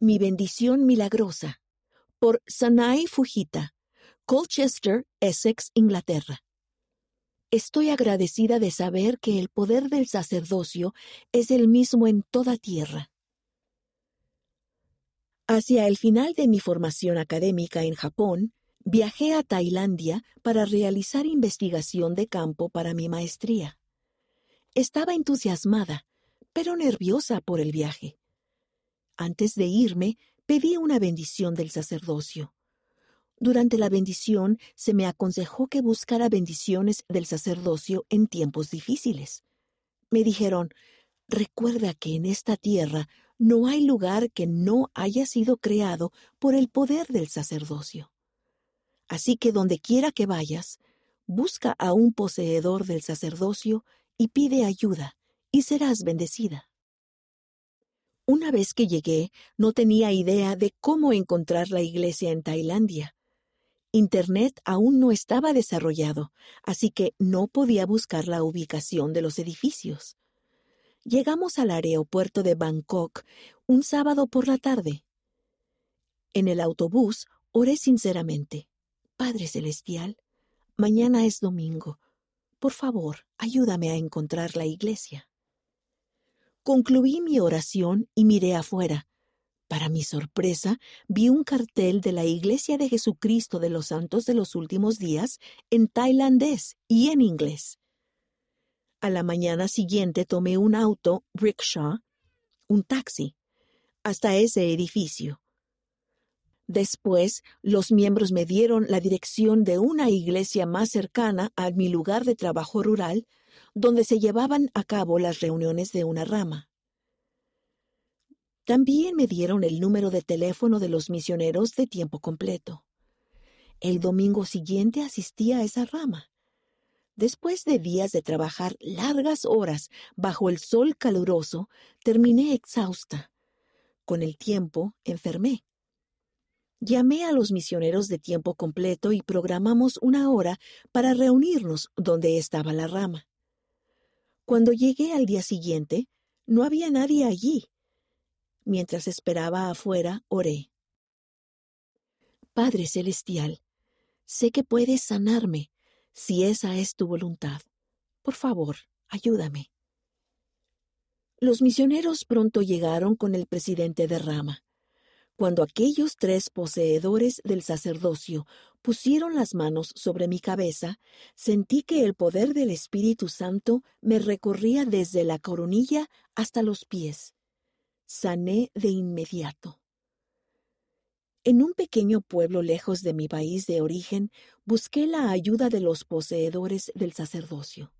Mi bendición milagrosa por Sanai Fujita, Colchester, Essex, Inglaterra. Estoy agradecida de saber que el poder del sacerdocio es el mismo en toda tierra. Hacia el final de mi formación académica en Japón, viajé a Tailandia para realizar investigación de campo para mi maestría. Estaba entusiasmada, pero nerviosa por el viaje. Antes de irme, pedí una bendición del sacerdocio. Durante la bendición se me aconsejó que buscara bendiciones del sacerdocio en tiempos difíciles. Me dijeron, recuerda que en esta tierra no hay lugar que no haya sido creado por el poder del sacerdocio. Así que donde quiera que vayas, busca a un poseedor del sacerdocio y pide ayuda, y serás bendecida. Una vez que llegué, no tenía idea de cómo encontrar la iglesia en Tailandia. Internet aún no estaba desarrollado, así que no podía buscar la ubicación de los edificios. Llegamos al aeropuerto de Bangkok un sábado por la tarde. En el autobús oré sinceramente. Padre Celestial, mañana es domingo. Por favor, ayúdame a encontrar la iglesia. Concluí mi oración y miré afuera. Para mi sorpresa, vi un cartel de la Iglesia de Jesucristo de los Santos de los Últimos Días en tailandés y en inglés. A la mañana siguiente tomé un auto, rickshaw, un taxi, hasta ese edificio. Después, los miembros me dieron la dirección de una iglesia más cercana a mi lugar de trabajo rural, donde se llevaban a cabo las reuniones de una rama. También me dieron el número de teléfono de los misioneros de tiempo completo. El domingo siguiente asistí a esa rama. Después de días de trabajar largas horas bajo el sol caluroso, terminé exhausta. Con el tiempo, enfermé. Llamé a los misioneros de tiempo completo y programamos una hora para reunirnos donde estaba la rama. Cuando llegué al día siguiente, no había nadie allí. Mientras esperaba afuera, oré. Padre Celestial, sé que puedes sanarme si esa es tu voluntad. Por favor, ayúdame. Los misioneros pronto llegaron con el presidente de Rama. Cuando aquellos tres poseedores del sacerdocio pusieron las manos sobre mi cabeza, sentí que el poder del Espíritu Santo me recorría desde la coronilla hasta los pies. Sané de inmediato. En un pequeño pueblo lejos de mi país de origen, busqué la ayuda de los poseedores del sacerdocio.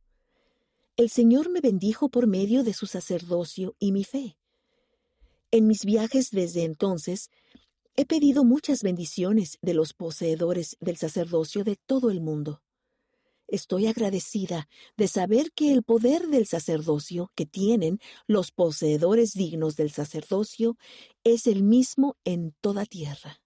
El Señor me bendijo por medio de su sacerdocio y mi fe. En mis viajes desde entonces, He pedido muchas bendiciones de los poseedores del sacerdocio de todo el mundo. Estoy agradecida de saber que el poder del sacerdocio que tienen los poseedores dignos del sacerdocio es el mismo en toda tierra.